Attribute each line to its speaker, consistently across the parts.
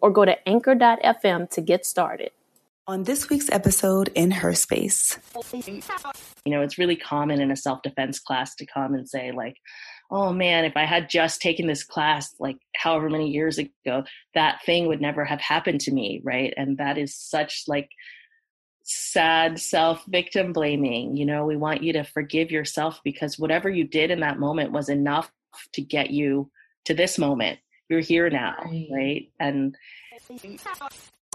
Speaker 1: or go to anchor.fm to get started.
Speaker 2: On this week's episode in Her Space.
Speaker 3: You know, it's really common in a self defense class to come and say, like, oh man, if I had just taken this class like however many years ago, that thing would never have happened to me, right? And that is such like sad self victim blaming. You know, we want you to forgive yourself because whatever you did in that moment was enough to get you to this moment you're here now, right? right? And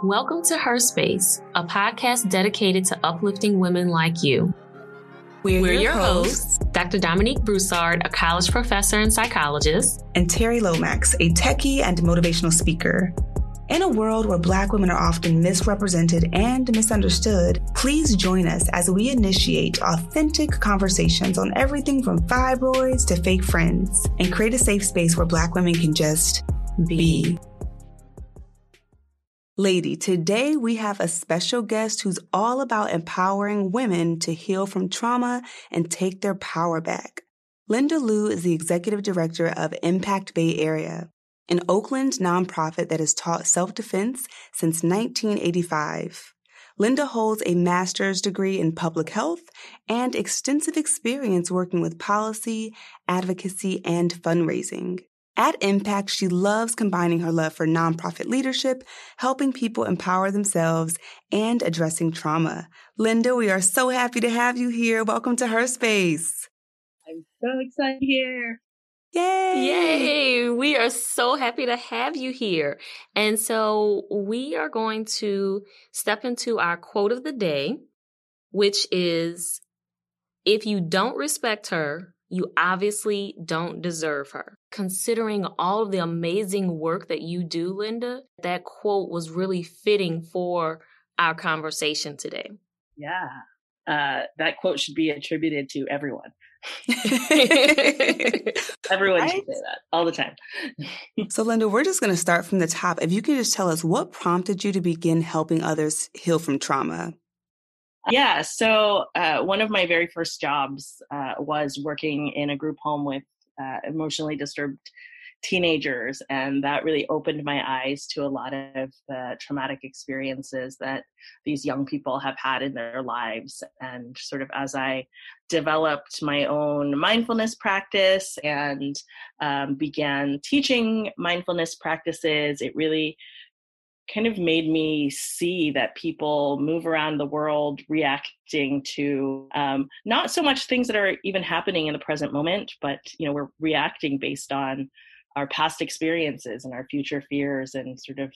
Speaker 1: welcome to Her Space, a podcast dedicated to uplifting women like you.
Speaker 2: We're, We're your, hosts,
Speaker 1: Dr. Dominique Broussard, a college professor and psychologist,
Speaker 2: and Terri Lomax, a techie and motivational speaker. In a world where Black women are often misrepresented and misunderstood, please join us as we initiate authentic conversations on everything from fibroids to fake friends and create a safe space where Black women can just be. Lady, today we have a special guest who's all about empowering women to heal from trauma and take their power back. Linda Leu is the executive director of Impact Bay Area, an Oakland nonprofit that has taught self defense since 1985. Linda holds a master's degree in public health and extensive experience working with policy, advocacy, and fundraising. At Impact, she loves combining her love for nonprofit leadership, helping people empower themselves, and addressing trauma. Linda, we are so happy to have you here. Welcome to Her Space.
Speaker 3: I'm so excited here.
Speaker 1: Yay! Yay! We are so happy to have you here. And so we are going to step into our quote of the day, which is if you don't respect her, you obviously don't deserve her. Considering all of the amazing work that you do, Linda, that quote was really fitting for our conversation today.
Speaker 3: Yeah. Uh, that quote should be attributed to everyone. Everyone right? should say that all the time.
Speaker 2: so, Linda, we're just going to start from the top. If you could just tell us what prompted you to begin helping others heal from trauma?
Speaker 3: Yeah, so uh, one of my very first jobs uh, was working in a group home with uh, emotionally disturbed teenagers and that really opened my eyes to a lot of the traumatic experiences that these young people have had in their lives. And sort of as i developed my own mindfulness practice and um, began teaching mindfulness practices it really kind of made me see that people move around the world reacting to um, not so much things that are even happening in the present moment but you know we're reacting based on our past experiences and our future fears and sort of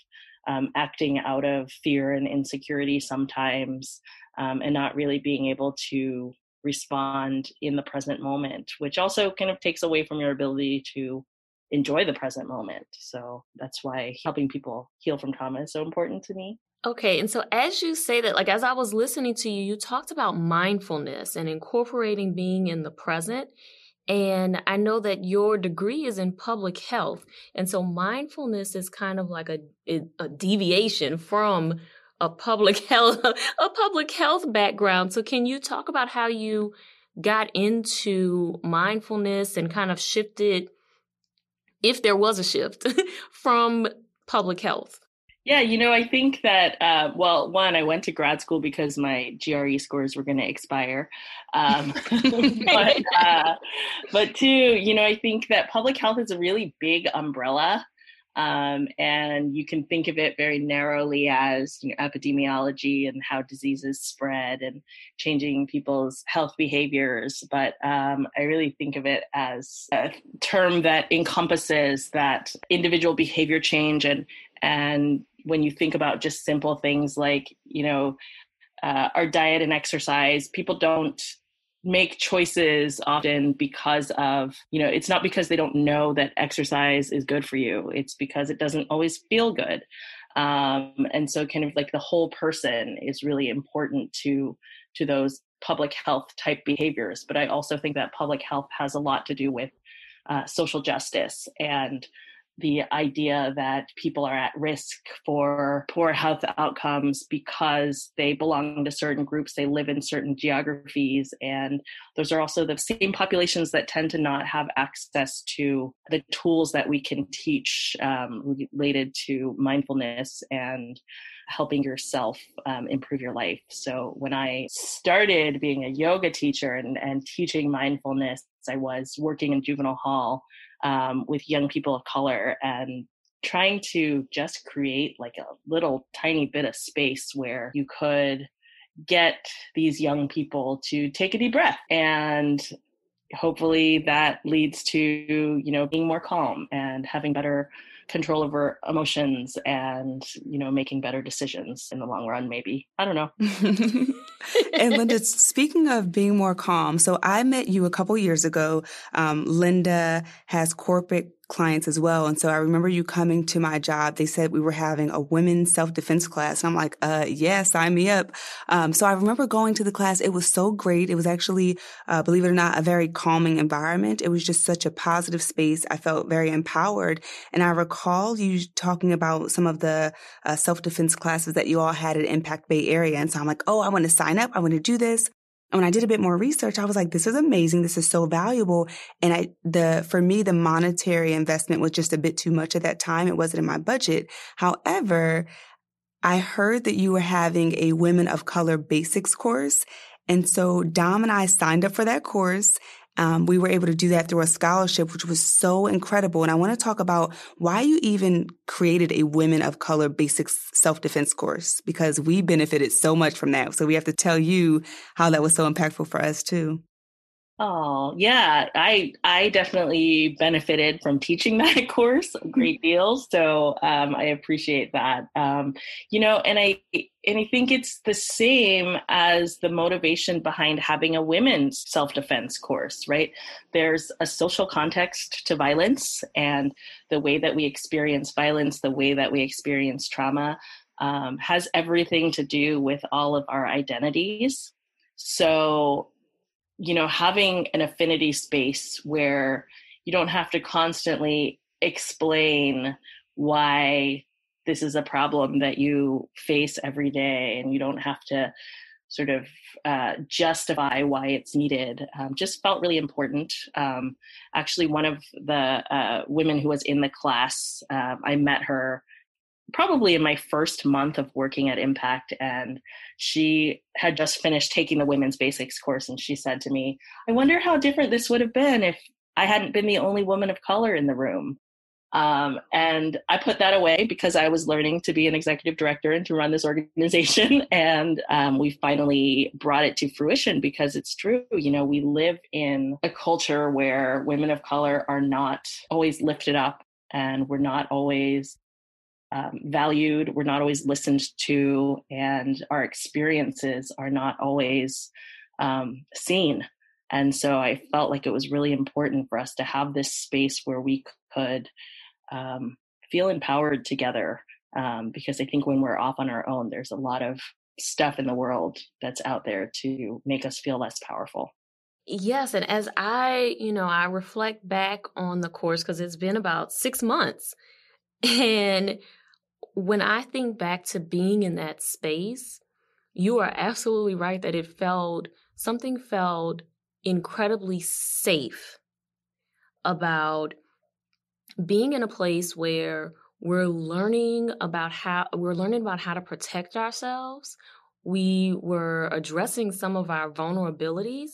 Speaker 3: um, acting out of fear and insecurity sometimes um, and not really being able to respond in the present moment which also kind of takes away from your ability to enjoy the present moment so that's why helping people heal from trauma is so important to me
Speaker 1: Okay, and so as you say that, like as I was listening to you, you talked about mindfulness and incorporating being in the present. And I know that your degree is in public health. And so mindfulness is kind of like a, a deviation from a public health, a public health background. So can you talk about how you got into mindfulness and kind of shifted, if there was a shift from public health?
Speaker 3: Yeah, you know, I think that, uh, well, one, I went to grad school because my GRE scores were going to expire. Um, but, uh, but two, you know, I think that public health is a really big umbrella. Um, and you can think of it very narrowly as you know, epidemiology and how diseases spread and changing people's health behaviors. But um, I really think of it as a term that encompasses that individual behavior change and and when you think about just simple things like you know uh, our diet and exercise people don't make choices often because of you know it's not because they don't know that exercise is good for you it's because it doesn't always feel good Um, and so kind of like the whole person is really important to to those public health type behaviors. But I also think that public health has a lot to do with uh, social justice and the idea that people are at risk for poor health outcomes because they belong to certain groups, they live in certain geographies, and those are also the same populations that tend to not have access to the tools that we can teach um, related to mindfulness and helping yourself um, improve your life. So when I started being a yoga teacher and, and teaching mindfulness, I was working in juvenile hall um, with young people of color and trying to just create like a little tiny bit of space where you could get these young people to take a deep breath. And hopefully that leads to you know being more calm and having better control over emotions and you know making better decisions in the long run maybe. I don't know.
Speaker 2: And linda speaking of being more calm so i met you a couple years ago. Um, linda has corporate clients as well. And so I remember you coming to my job. They said we were having a women's self defense class. And I'm like, uh, yeah, sign me up. Um, so I remember going to the class. It was so great. It was actually, uh, believe it or not, a very calming environment. It was just such a positive space. I felt very empowered. And I recall you talking about some of the uh, self defense classes that you all had at Impact Bay Area. And so I'm like, oh, I want to sign up. I want to do this. And when I did a bit more research, I was like, this is amazing. This is so valuable. And I, the, for me, the monetary investment was just a bit too much at that time. It wasn't in my budget. However, I heard that you were having a women of color basics course. And so Dom and I signed up for that course um, we were able to do that through a scholarship, which was so incredible. And I want to talk about why you even created a Women of Color basic Self Defense course, because we benefited so much from that. So we have to tell you how that was so impactful for us, too.
Speaker 3: Oh, yeah. I I definitely benefited from teaching that course a great deal. So um, I appreciate that. Um, you know, and I and I think it's the same as the motivation behind having a women's self-defense course, right? There's a social context to violence and the way that we experience violence, the way that we experience trauma um, has everything to do with all of our identities. So you know having an affinity space where you don't have to constantly explain why this is a problem that you face every day and you don't have to sort of uh, justify why it's needed um, just felt really important. Um, actually one of the uh, women who was in the class uh, i met her probably in my first month of working at Impact. And she had just finished taking the women's basics course. And she said to me, I wonder how different this would have been if I hadn't been the only woman of color in the room. Um, and I put that away because I was learning to be an executive director and to run this organization. And um, we finally brought it to fruition because it's true. You know, we live in a culture where women of color are not always lifted up and we're not always um, valued, we're not always listened to, and our experiences are not always um, seen. And so I felt like it was really important for us to have this space where we could um, feel empowered together. Um, because I think when we're off on our own, there's a lot of stuff in the world that's out there to make us feel less powerful.
Speaker 1: Yes, and as I, you know, I reflect back on the course because it's been about six months, and when I think back to being in that space, you are absolutely right that it felt, something felt incredibly safe about being in a place where we're learning about how we're learning about how to protect ourselves. We were addressing some of our vulnerabilities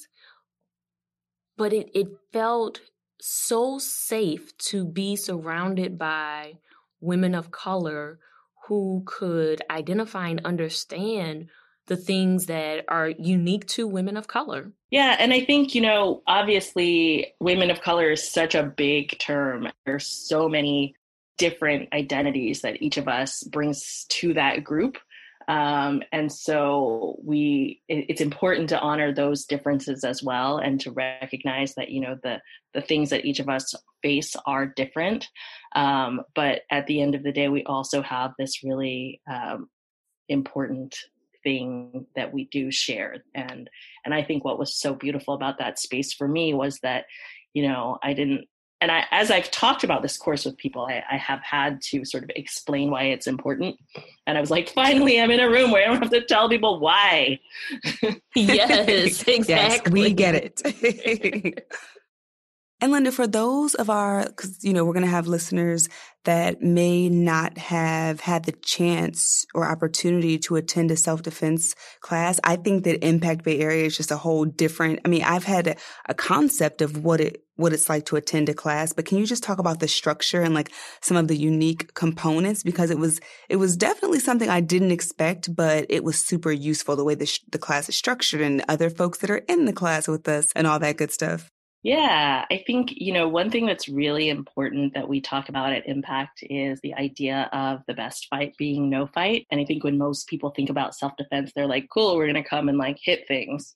Speaker 1: but it, it felt so safe to be surrounded by women of color who could identify and understand the things that are unique to women of color.
Speaker 3: Yeah, and I think, you know, obviously women of color is such a big term. There's so many different identities that each of us brings to that group. Um, and so we, it, it's important to honor those differences as well, and to recognize that you know the the things that each of us face are different. Um, but at the end of the day, we also have this really um, important thing that we do share and and i think what was so beautiful about that space for me was that you know i didn't and I, as I've talked about this course with people, I, I, have had to sort of explain why it's important. And I was like, finally, I'm in a room where I don't have to tell people why.
Speaker 1: yes, exactly. yes,
Speaker 2: we get it. And Linda, for those of our, because, you know, we're going to have listeners that may not have had the chance or opportunity to attend a self defense class, I think that Impact Bay Area is just a whole different. I mean, I've had a, a concept of what it what it's like to attend a class, but can you just talk about the structure and like some of the unique components because it was it was definitely something I didn't expect, but it was super useful the way the sh- the class is structured and other folks that are in the class with us and all that good stuff.
Speaker 3: Yeah, I think, you know, one thing that's really important that we talk about at Impact is the idea of the best fight being no fight. And I think when most people think about self defense, they're like, cool, we're going to come and like hit things.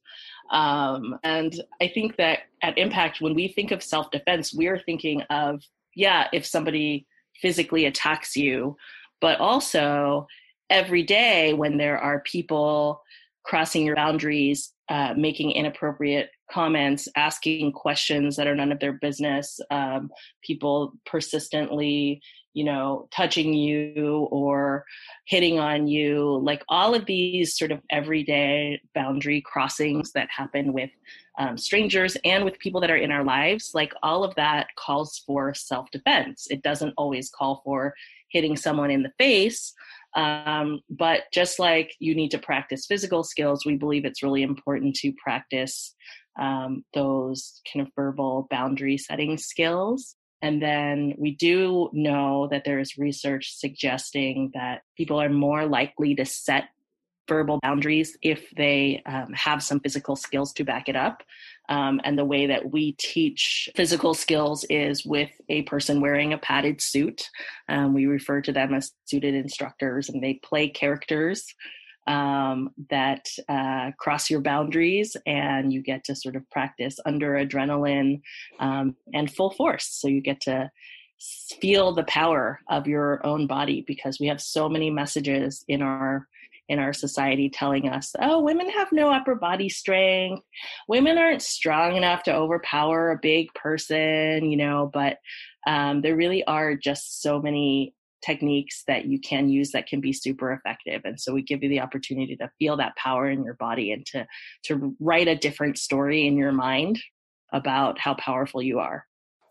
Speaker 3: Um, and I think that at Impact, when we think of self defense, we're thinking of, yeah, if somebody physically attacks you, but also every day when there are people crossing your boundaries, uh, making inappropriate comments, asking questions that are none of their business, um, people persistently, you know, touching you or hitting on you, like all of these sort of everyday boundary crossings that happen with um, strangers and with people that are in our lives, like all of that calls for self defense. It doesn't always call for hitting someone in the face. Um, but just like you need to practice physical skills, we believe it's really important to practice um, those kind of verbal boundary setting skills. And then we do know that there is research suggesting that people are more likely to set verbal boundaries if they um, have some physical skills to back it up. Um, and the way that we teach physical skills is with a person wearing a padded suit. Um, we refer to them as suited instructors, and they play characters um, that uh, cross your boundaries and you get to sort of practice under adrenaline um, and full force. So you get to feel the power of your own body because we have so many messages in our in our society telling us oh women have no upper body strength. Women aren't strong enough to overpower a big person you know but um, there really are just so many techniques that you can use that can be super effective and so we give you the opportunity to feel that power in your body and to to write a different story in your mind about how powerful you are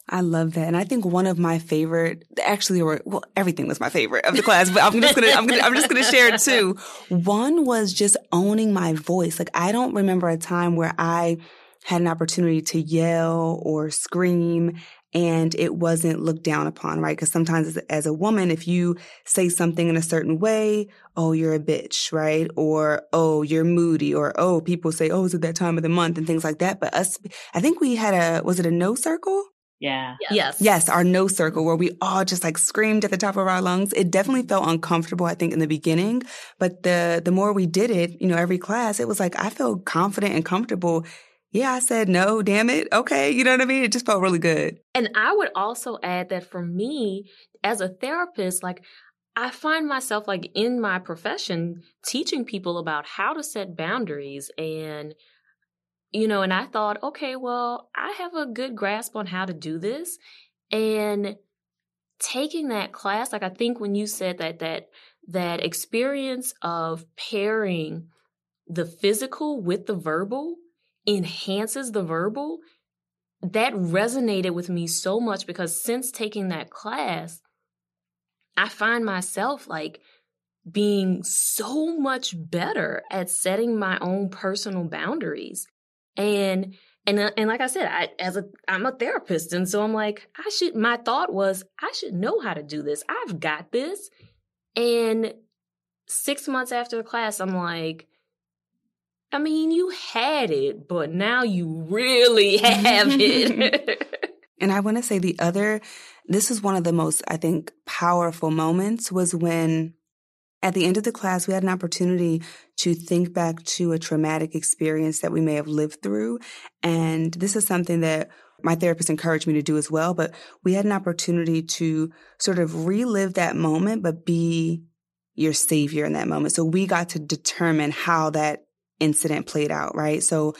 Speaker 2: I love that. And I think one of my favorite, actually, or well, everything was my favorite of the class, but I'm just to, I'm to, I'm just to share two. One was just owning my voice. Like I don't remember a time where I had an opportunity to yell or scream and it wasn't looked down upon, right? Because sometimes as, as, a woman, if you say something in a certain way, oh, you're a bitch, right? Or, oh, you're moody, or, oh, people say, oh, is it that time of the month and things like that. But us, I think we had a, was it a no circle?
Speaker 3: Yeah.
Speaker 1: Yes.
Speaker 2: Yes, our no circle where we all just like screamed at the top of our lungs. It definitely felt uncomfortable, I think, in the beginning. But the the more we did it, you know, every class, it was like I felt confident and comfortable yeah, I said no, damn it. Okay. You know what I mean? It just felt really good.
Speaker 1: And I would also add that for me as a therapist, like I find myself like in my profession teaching people about how to set boundaries and you know, and I thought, okay, well, I have a good grasp on how to do this. And taking that class, like I think when you said that that that experience of pairing the physical with the verbal enhances the verbal, that resonated with me so much because since taking that class, I find myself like being so much better at setting my own personal boundaries. And and uh, and like I said, I as a I'm a therapist and so I'm like I should my thought was I should know how to do this. I've got this. And 6 months after the class I'm like I mean, you had it, but now you really have it.
Speaker 2: and I want to say the other, this is one of the most, I think, powerful moments was when, At the end of the class, we had an opportunity to think back to a traumatic experience that we may have lived through. And this is something that my therapist encouraged me to do as well. But we had an opportunity to sort of relive that moment, but be your savior in that moment. So we got to determine how that incident played out, right? So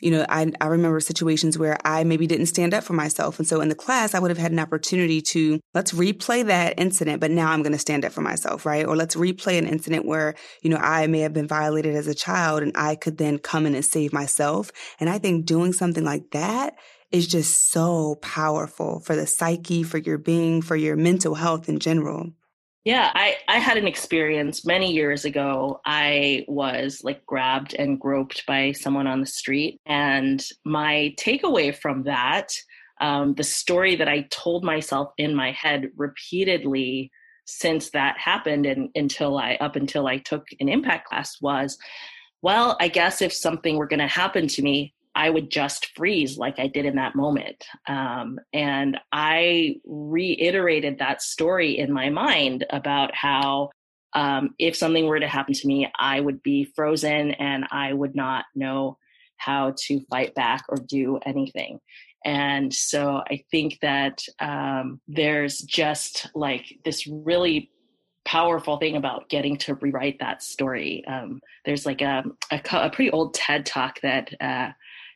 Speaker 2: you know, I, I remember situations where I maybe didn't stand up for myself. And so in the class, I would have had an opportunity to let's replay that incident, but now I'm going to stand up for myself, right? Or let's replay an incident where, you know, I may have been violated as a child and I could then come in and save myself. And I think doing something like that is just so powerful for the psyche, for your being, for your mental health in general.
Speaker 3: Yeah, I, I had an experience many years ago. I was like grabbed and groped by someone on the street. And my takeaway from that, um, the story that I told myself in my head repeatedly since that happened and until I up until I took an impact class was, well, I guess if something were going to happen to me, I would just freeze like I did in that moment. Um, and I reiterated that story in my mind about how um, if something were to happen to me, I would be frozen and I would not know how to fight back or do anything. And so I think that um, there's just like this really powerful thing about getting to rewrite that story. Um, there's like a, a, a, pretty old TED talk that uh,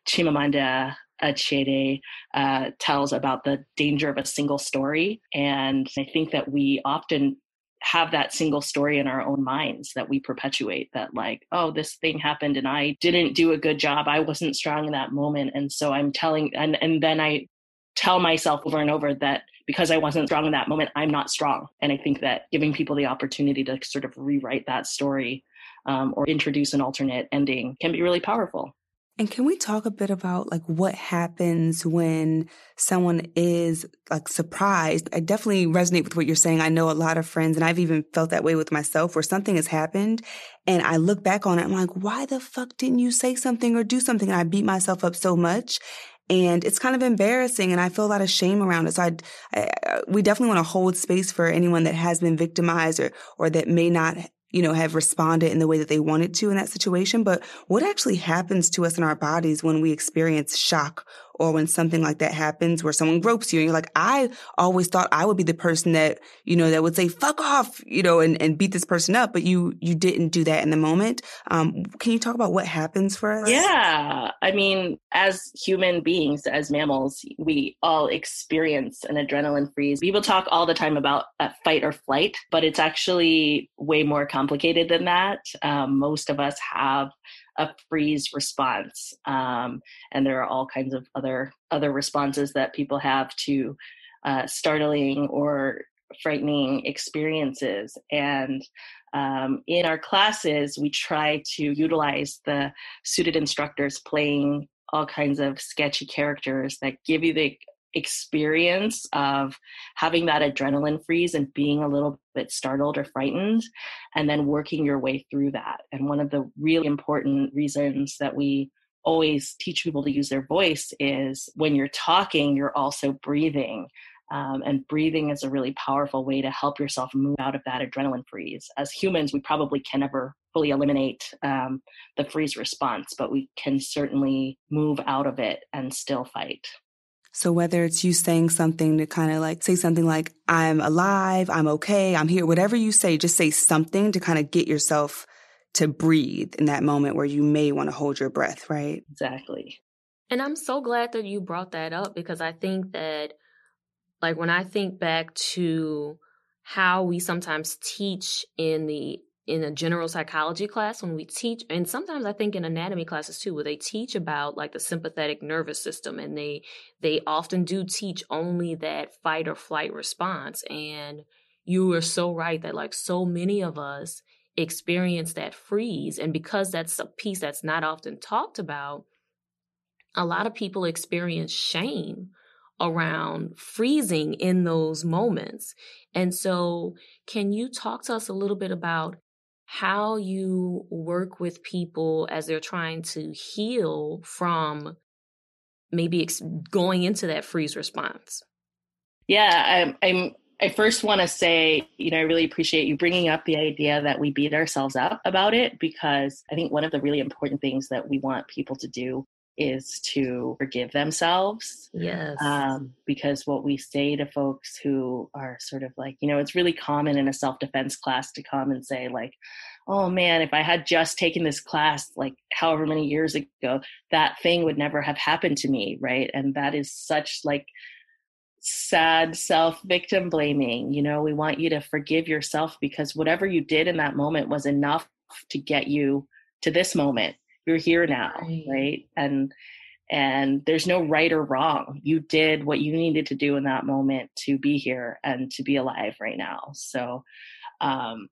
Speaker 3: Chimamanda Adichie uh, tells about the danger of a single story. And I think that we often have that single story in our own minds that we perpetuate that like oh this thing happened and i didn't do a good job. I wasn't strong in that moment. And so i'm telling and and then i tell myself over and over that because i wasn't strong in that moment i'm not strong. And i think that giving people the opportunity to sort of rewrite that story um, or introduce an alternate ending can be really powerful
Speaker 2: and can we talk a bit about like what happens when someone is like surprised? I definitely resonate with what you're saying. I know a lot of friends and I've even felt that way with myself where something has happened and I look back on it. I'm like, why the fuck didn't you say something or do something? And I beat myself up so much and it's kind of embarrassing and i feel a lot of shame around it so I, I, we definitely want to hold space for anyone that has been victimized or or that may not you know, have responded in the way that they wanted to in that situation. But what actually happens to us in our bodies when we experience shock or when something like that happens where someone gropes you and you're like, I always thought I would be the person that, you know, that would say, fuck off, you know, and, and beat this person up, but you, you didn't do that in the moment. Um, can you talk about what happens for us?
Speaker 3: Yeah. I mean, as human beings, as mammals, we all experience an adrenaline freeze. People talk all the time about a fight or flight, but it's actually way more complicated than that. Um, most of us have a freeze response um, and there are all kinds of other other responses that people have to uh, startling or frightening experiences. And um, in our classes we try to utilize the suited instructors playing all kinds of sketchy characters that give you the experience of having that adrenaline freeze and being a little bit startled or frightened and then working your way through that. And one of the really important reasons that we always teach people to use their voice is when you're talking you're also breathing um, and breathing is a really powerful way to help yourself move out of that adrenaline freeze. As humans we probably can never fully eliminate um, the freeze response but we can certainly move out of it and still fight
Speaker 2: so whether it's you saying something to kind of like say something like, I'm alive, I'm okay, I'm here, whatever you say, just say something to kind of get yourself to breathe in that moment where you may want to hold your breath, right?
Speaker 3: Exactly.
Speaker 1: And I'm so glad that you brought that up because I think that, like, when I think back to how we sometimes teach in the in a general psychology class when we teach and sometimes i think in anatomy classes too where they teach about like the sympathetic nervous system and they they often do teach only that fight or flight response and you are so right that like so many of us experience that freeze and because that's a piece that's not often talked about a lot of people experience shame around freezing in those moments. And so, can you talk to us a little bit about how you work with people as they're trying to heal from maybe ex- going into that freeze response.
Speaker 3: Yeah, I'm, I'm I first want to say, you know, I really appreciate you bringing up the idea that we beat ourselves up about it because I think one of the really important things that we want people to do is to forgive themselves.
Speaker 1: Yes.
Speaker 3: Um, because what we say to folks who are sort of like, you know, it's really common in a self defense class to come and say, like, oh man, if I had just taken this class like however many years ago, that thing would never have happened to me. Right. And that is such like, sad self victim blaming. You know, we want you to forgive yourself because whatever you did in that moment was enough to get you to this moment you're here now right. right, and and there's no right or wrong you did what you needed to do in that moment to be here and to be alive right now so um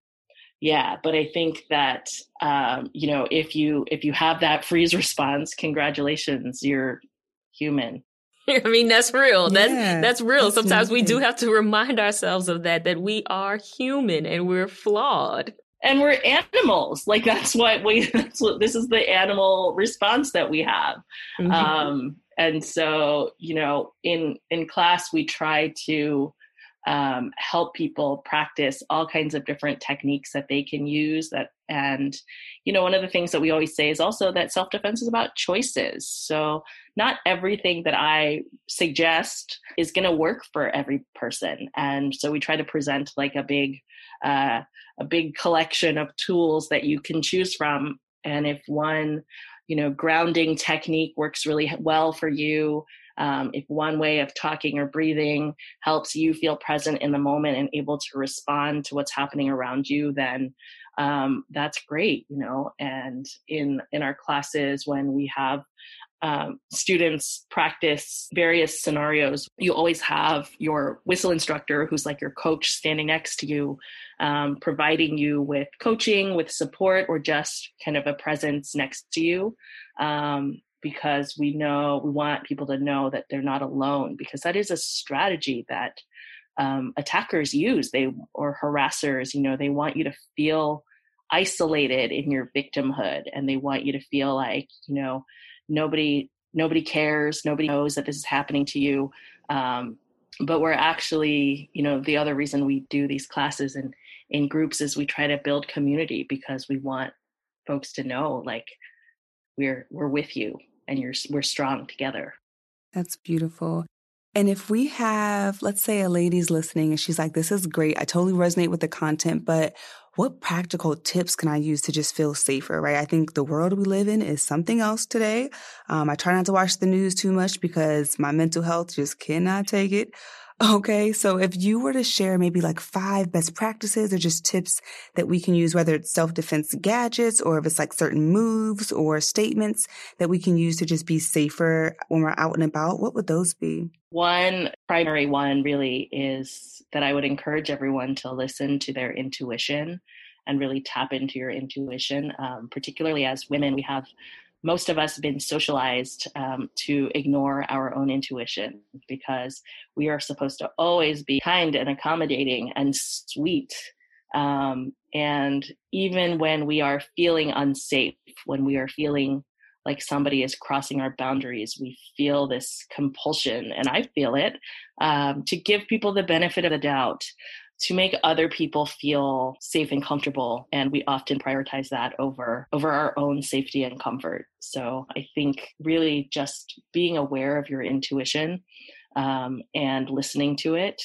Speaker 3: yeah but i think that um you know if you if you have that freeze response congratulations you're human
Speaker 1: I mean, that's real. Yeah, that's that's real. That's Sometimes we do have to remind ourselves of that, that we are human and we're flawed
Speaker 3: and we're animals. Like that's what we that's what this is the animal response that we have. Mm-hmm. um and so you know in in class we try to um, help people practice all kinds of different techniques that they can use that and you know one of the things that we always say is also that self-defense is about choices. So not everything that i suggest is going to work for every person. And so we try to present like a big uh, a big collection of tools that you can choose from. And if one you know grounding technique works really well for you um, if one way of talking or breathing helps you feel present in the moment and able to respond to what's happening around you then um, that's great you know? And in in our classes when we have um, students practice various scenarios, you always have your whistle instructor, who's like your coach, standing next to you, um, providing you with coaching, with support, or just kind of a presence next to you. Um, because we know we want people to know that they're not alone, because that is a strategy that um, attackers use. They or harassers, you know, they want you to feel isolated in your victimhood, and they want you to feel like, you know nobody nobody cares nobody knows that this is happening to you um, but we're actually you know the other reason we do these classes in in groups is we try to build community because we want folks to know like we're we're with you and you're we're strong together.
Speaker 2: That's beautiful and if we have, let's say a lady's listening and she's like, this is great. I totally resonate with the content, but what practical tips can I use to just feel safer, right? I think the world we live in is something else today. Um, I try not to watch the news too much because my mental health just cannot take it. Okay, so if you were to share maybe like five best practices or just tips that we can use, whether it's self defense gadgets or if it's like certain moves or statements that we can use to just be safer when we're out and about, what would those be?
Speaker 3: One primary one really is that I would encourage everyone to listen to their intuition and really tap into your intuition. Um, particularly as women, we have most of us have been socialized um, to ignore our own intuition because we are supposed to always be kind and accommodating and sweet. Um, and even when we are feeling unsafe, when we are feeling like somebody is crossing our boundaries, we feel this compulsion, and I feel it, um, to give people the benefit of the doubt to make other people feel safe and comfortable. And we often prioritize that over over our own safety and comfort. So i think really just being aware of your intuition um, and listening to it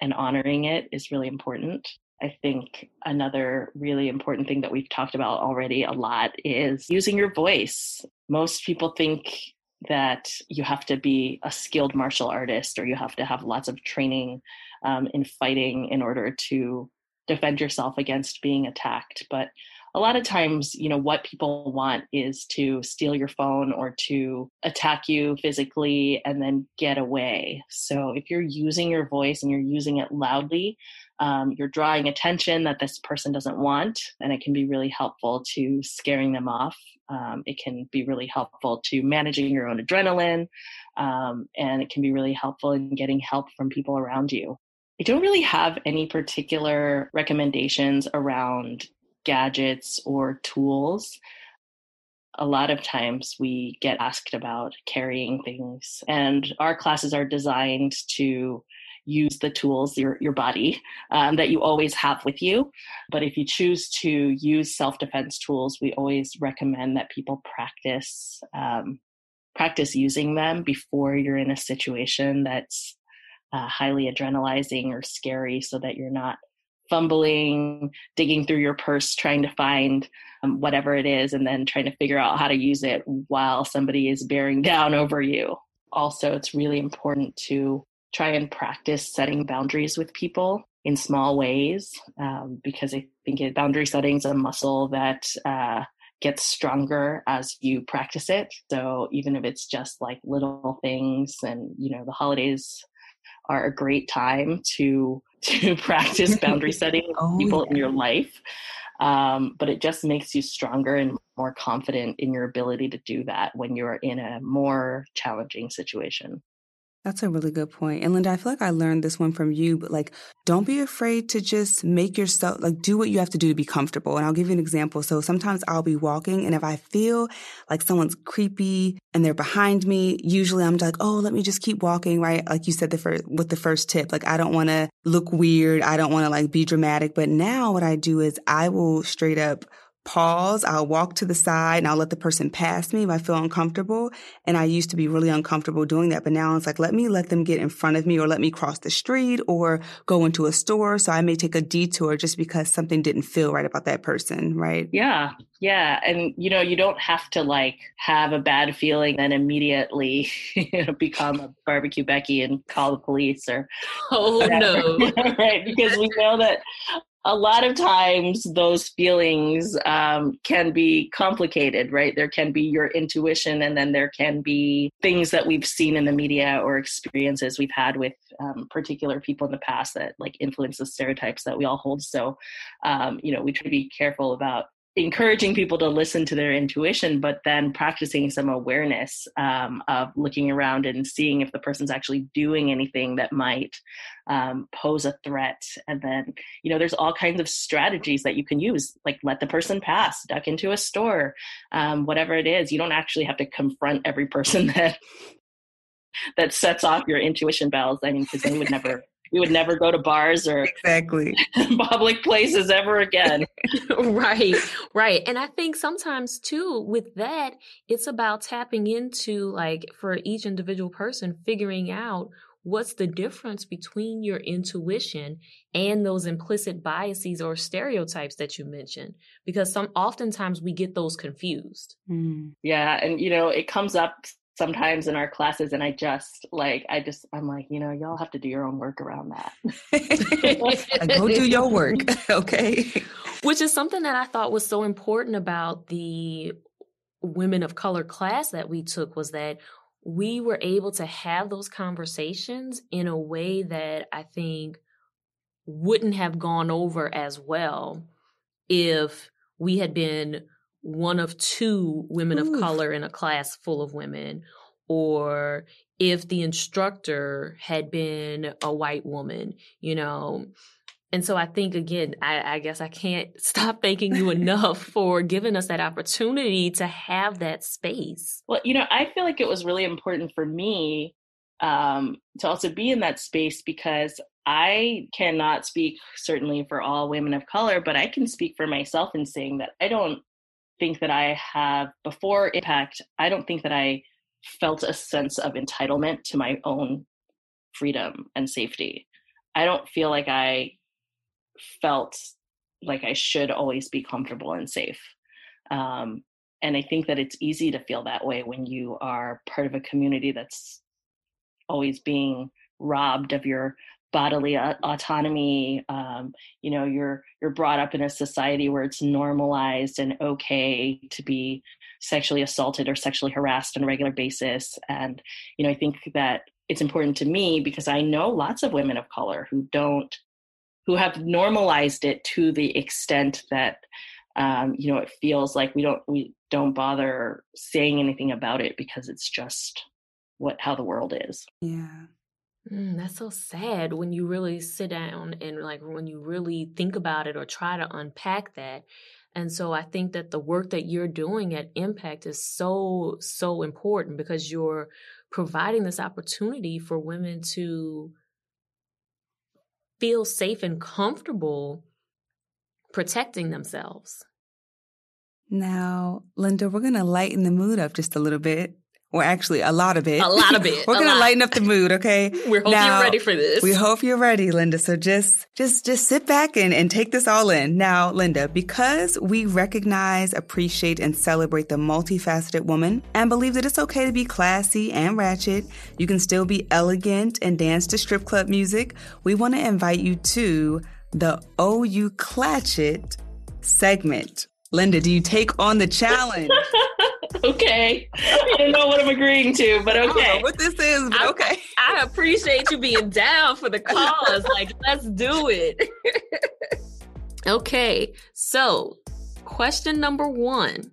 Speaker 3: and honoring it is really important. I think another really important thing that we've talked about already a lot is using your voice. Most people think that you have to be a skilled martial artist or you have to have lots of training um, in fighting in order to defend yourself against being attacked. But a lot of times, you know, what people want is to steal your phone or to attack you physically and then get away. So if you're using your voice and you're using it loudly, um, you're drawing attention that this person doesn't want, and it can be really helpful to scaring them off. Um, it can be really helpful to managing your own adrenaline, um, and it can be really helpful in getting help from people around you. I don't really have any particular recommendations around gadgets or tools. A lot of times we get asked about carrying things, and our classes are designed to use the tools, your, your body, um, that you always have with you. But if you choose to use self defense tools, we always recommend that people practice. Um, practice using them before you're in a situation that's uh, highly adrenalizing or scary so that you're not fumbling, digging through your purse, trying to find um, whatever it is, and then trying to figure out how to use it while somebody is bearing down over you. Also, it's really important to try and practice setting boundaries with people in small ways um, because I think it, boundary setting is a muscle that uh, gets stronger as you practice it. So even if it's just like little things, and you know, the holidays are a great time to to practice boundary setting with oh, people yeah. in your life. Um, but it just makes you stronger and more confident in your ability to do that when you're in a more challenging situation.
Speaker 2: That's a really good point. And Linda, I feel like I learned this one from you, but like, don't be afraid to just make yourself, like, do what you have to do to be comfortable. And I'll give you an example. So sometimes I'll be walking and if I feel like someone's creepy and they're behind me, usually I'm like, oh, let me just keep walking, right? Like you said, the first, with the first tip, like, I don't want to look weird. I don't want to like be dramatic. But now what I do is I will straight up pause. I'll walk to the side and I'll let the person pass me if I feel uncomfortable. And I used to be really uncomfortable doing that, but now it's like, let me let them get in front of me or let me cross the street or go into a store. So I may take a detour just because something didn't feel right about that person, right?
Speaker 3: Yeah. Yeah. And, you know, you don't have to like have a bad feeling and immediately you know, become a barbecue Becky and call the police or.
Speaker 1: Oh, whatever. no.
Speaker 3: right. Because we know that a lot of times those feelings um, can be complicated, right? There can be your intuition, and then there can be things that we've seen in the media or experiences we've had with um, particular people in the past that like influence the stereotypes that we all hold. So, um, you know, we try to be careful about encouraging people to listen to their intuition, but then practicing some awareness um, of looking around and seeing if the person's actually doing anything that might um, pose a threat. And then, you know, there's all kinds of strategies that you can use, like let the person pass, duck into a store, um, whatever it is. You don't actually have to confront every person that that sets off your intuition bells. I mean, because they would never we would never go to bars or
Speaker 2: exactly
Speaker 3: public places ever again.
Speaker 1: right, right. And I think sometimes too with that, it's about tapping into like for each individual person, figuring out what's the difference between your intuition and those implicit biases or stereotypes that you mentioned because some oftentimes we get those confused
Speaker 3: mm. yeah and you know it comes up sometimes in our classes and i just like i just i'm like you know y'all have to do your own work around that.
Speaker 2: Go do your work okay?
Speaker 1: Which is something that i thought was so important about the women of color class that we took was that we were able to have those conversations in a way that i think wouldn't have gone over as well if we had been one of two women Oof. of color in a class full of women, or if the instructor had been a white woman, you know. And so I think again, I, I guess I can't stop thanking you enough for giving us that opportunity to have that space.
Speaker 3: Well, you know, I feel like it was really important for me um, to also be in that space because I cannot speak certainly for all women of color, but I can speak for myself in saying that I don't think that I have, before Impact, I don't think that I felt a sense of entitlement to my own freedom and safety. I don't feel like I felt like I should always be comfortable and safe. Um, and I think that it's easy to feel that way when you are part of a community that's always being robbed of your bodily autonomy um, you know you're you're brought up in a society where it's normalized and okay to be sexually assaulted or sexually harassed on a regular basis. And you know i think that it's important to me because i know lots of women of color who don't who have normalized it to the extent that um, you know it feels like we don't we don't bother saying anything about it because it's just what how the world is.
Speaker 2: Yeah
Speaker 1: Mm, that's so sad when you really sit down and like when you really think about it or try to unpack that. And so I think that the work that you're doing at Impact is so, so important because you're providing this opportunity for women to feel safe and comfortable protecting themselves.
Speaker 2: Now, Linda, we're going to lighten the mood up just a little bit. Or actually, a lot of it.
Speaker 1: A lot of it.
Speaker 2: we're going to lighten up the mood, okay?
Speaker 1: we hope now, you're ready for this.
Speaker 2: We hope you're ready, Linda. So just, just, just sit back and, and take this all in. Now, Linda, because we recognize, appreciate, and celebrate the multifaceted woman and believe that it's okay to be classy and ratchet, you can still be elegant and dance to strip club music. We want to invite you to the Oh You Clatch It segment. Linda, do you take on the challenge?
Speaker 3: okay. I don't know what I'm agreeing to, but okay.
Speaker 2: what this is, but okay.
Speaker 1: I, I appreciate you being down for the cause. like, let's do it. okay. So, question number one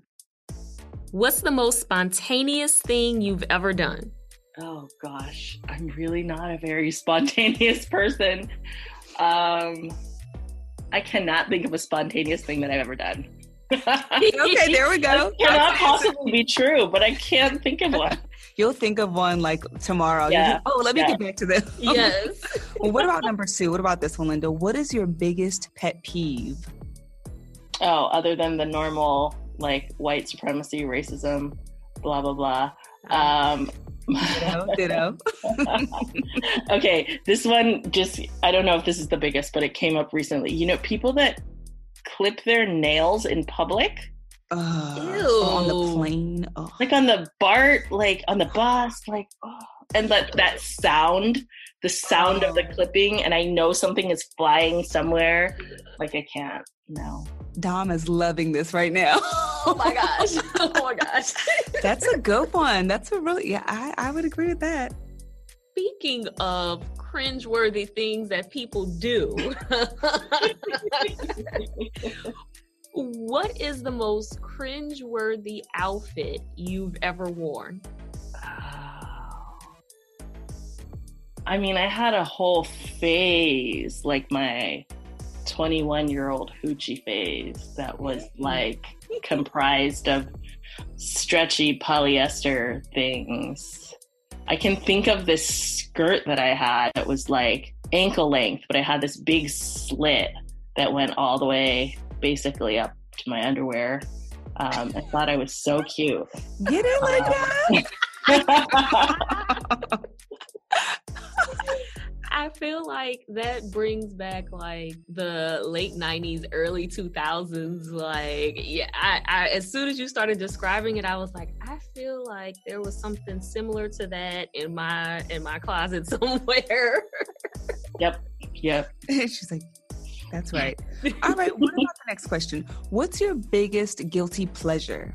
Speaker 1: What's the most spontaneous thing you've ever done?
Speaker 3: Oh gosh, I'm really not a very spontaneous person. Um, I cannot think of a spontaneous thing that I've ever done.
Speaker 2: Okay, there we go.
Speaker 3: That cannot possibly be true, but I can't think of one.
Speaker 2: You'll think of one like tomorrow.
Speaker 3: Yeah.
Speaker 2: oh, let me
Speaker 3: yeah.
Speaker 2: get back to this.
Speaker 1: Yes.
Speaker 2: well, what about number two? What about this one, Linda? What is your biggest pet peeve?
Speaker 3: Oh, other than the normal like white supremacy, racism, blah blah blah. Um,
Speaker 2: ditto, ditto.
Speaker 3: okay, this one just I don't know if this is the biggest, but it came up recently. You know, people that clip their nails in public.
Speaker 2: Ew. on the plane. Oh.
Speaker 3: Like on the BART, like on the bus, like oh. and that that sound, the sound oh. of the clipping, and I know something is flying somewhere. Like I can't. No.
Speaker 2: Dom is loving this right now.
Speaker 1: oh my gosh. Oh my gosh.
Speaker 2: That's a good one. That's a really yeah, I, I would agree with that.
Speaker 1: Speaking of cringeworthy things that people do. what is the most cringeworthy outfit you've ever worn?
Speaker 3: I mean, I had a whole phase, like my 21 year old hoochie phase, that was like comprised of stretchy polyester things I can think of this skirt that I had that was like ankle length, but I had this big slit that went all the way basically up to my underwear. Um, I thought I was so cute.
Speaker 2: Get it like
Speaker 1: that. I feel like that brings back like the late '90s, early 2000s. Like, yeah, I, I, as soon as you started describing it, I was like, I feel like there was something similar to that in my in my closet somewhere.
Speaker 3: yep, yep.
Speaker 2: She's like, that's right. All right. What about the next question? What's your biggest guilty pleasure?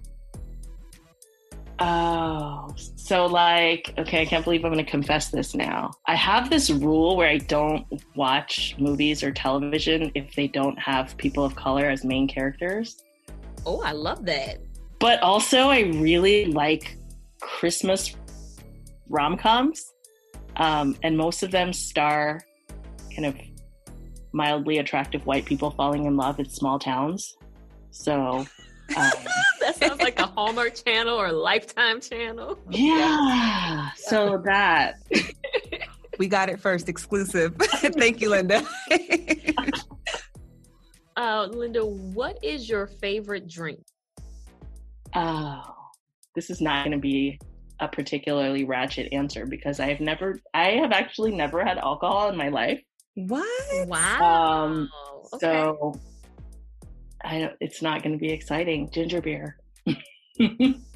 Speaker 3: Oh, so like, okay, I can't believe I'm going to confess this now. I have this rule where I don't watch movies or television if they don't have people of color as main characters.
Speaker 1: Oh, I love that.
Speaker 3: But also, I really like Christmas rom coms, um, and most of them star kind of mildly attractive white people falling in love in small towns. So
Speaker 1: um, that sounds like a Hallmark channel or Lifetime channel.
Speaker 3: Yeah. So that.
Speaker 2: we got it first, exclusive. Thank you, Linda.
Speaker 1: uh, Linda, what is your favorite drink?
Speaker 3: Oh, this is not going to be a particularly ratchet answer because I have never, I have actually never had alcohol in my life.
Speaker 2: What?
Speaker 1: Wow. Um,
Speaker 3: okay. So I don't, it's not going to be exciting. Ginger beer.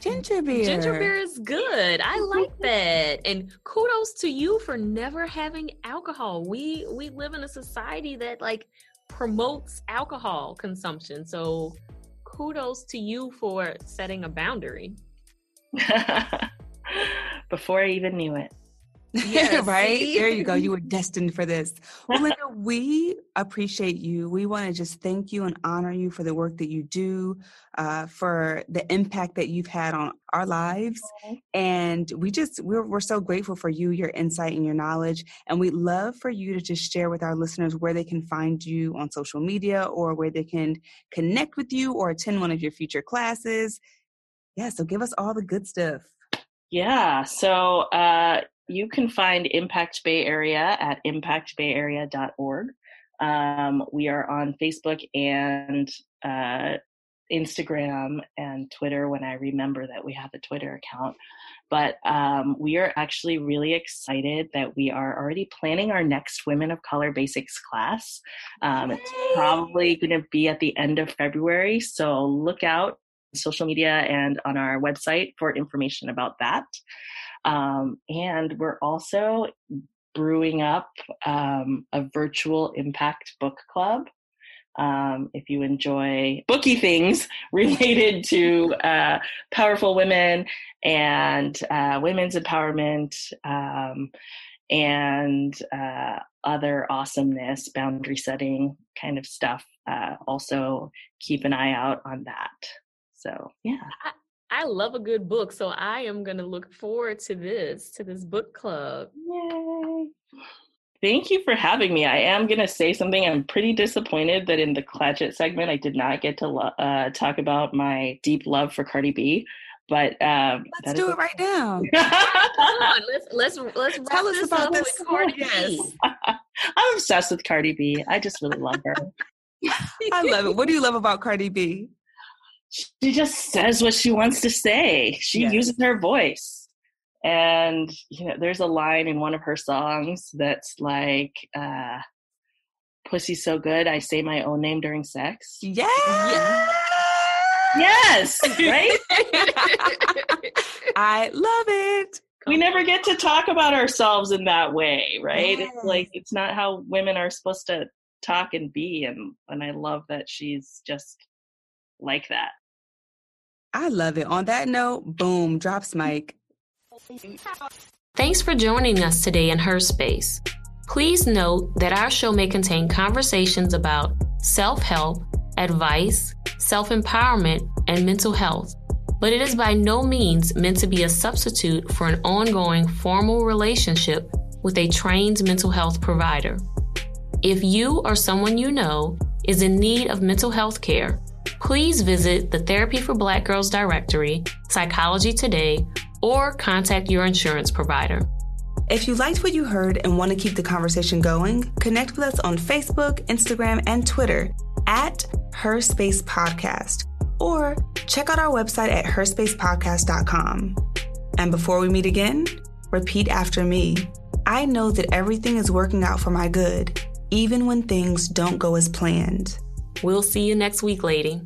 Speaker 2: Ginger beer.
Speaker 1: Ginger beer is good. I like that. And kudos to you for never having alcohol. We we live in a society that like promotes alcohol consumption. So kudos to you for setting a boundary.
Speaker 3: Before I even knew it.
Speaker 2: Yes. right? There you go. You were destined for this. Well, Linda, we appreciate you. We want to just thank you and honor you for the work that you do, uh, for the impact that you've had on our lives. And we just, we're, we're so grateful for you, your insight, and your knowledge. And we'd love for you to just share with our listeners where they can find you on social media or where they can connect with you or attend one of your future classes. Yeah, so give us all the good stuff.
Speaker 3: Yeah. So uh, you can find Impact Bay Area at impactbayarea.org. Um, we are on Facebook and uh, Instagram and Twitter when I remember that we have a Twitter account. But um, we are actually really excited that we are already planning our next Women of Color Basics class. Um, it's probably going to be at the end of February, so look out social media and on our website for information about that. Um, and we're also brewing up um, a virtual impact book club. Um, if you enjoy booky things related to uh, powerful women and uh, women's empowerment um, and uh, other awesomeness, boundary setting kind of stuff, uh, also keep an eye out on that. So, yeah.
Speaker 1: I love a good book, so I am going to look forward to this, to this book club.
Speaker 3: Yay. Thank you for having me. I am going to say something. I'm pretty disappointed that in the Clatchit segment, I did not get to uh, talk about my deep love for Cardi B. But um,
Speaker 2: let's do it right now.
Speaker 1: Come on, let's let's let's
Speaker 2: tell us about this.
Speaker 1: Cardi B.
Speaker 3: I'm obsessed with Cardi B. I just really love her.
Speaker 2: I love it. What do you love about Cardi B?
Speaker 3: She just says what she wants to say. She yes. uses her voice. And you know, there's a line in one of her songs that's like, uh, "Pussy's so good, I say my own name during sex."
Speaker 2: Yeah.
Speaker 3: Yes, right?
Speaker 2: I love it.
Speaker 3: We never get to talk about ourselves in that way, right? Yes. It's like it's not how women are supposed to talk and be and and I love that she's just like that.
Speaker 2: I love it. On that note, boom, drops mic.
Speaker 1: Thanks for joining us today in Her Space. Please note that our show may contain conversations about self help, advice, self empowerment, and mental health, but it is by no means meant to be a substitute for an ongoing formal relationship with a trained mental health provider. If you or someone you know is in need of mental health care, please visit the Therapy for Black Girls directory, Psychology Today, or contact your insurance provider.
Speaker 2: If you liked what you heard and want to keep the conversation going, connect with us on Facebook, Instagram, and Twitter at Her Space Podcast, or check out our website at herspacepodcast.com. And before we meet again, repeat after me. I know that everything is working out for my good, even when things don't go as planned.
Speaker 1: We'll see you next week, lady.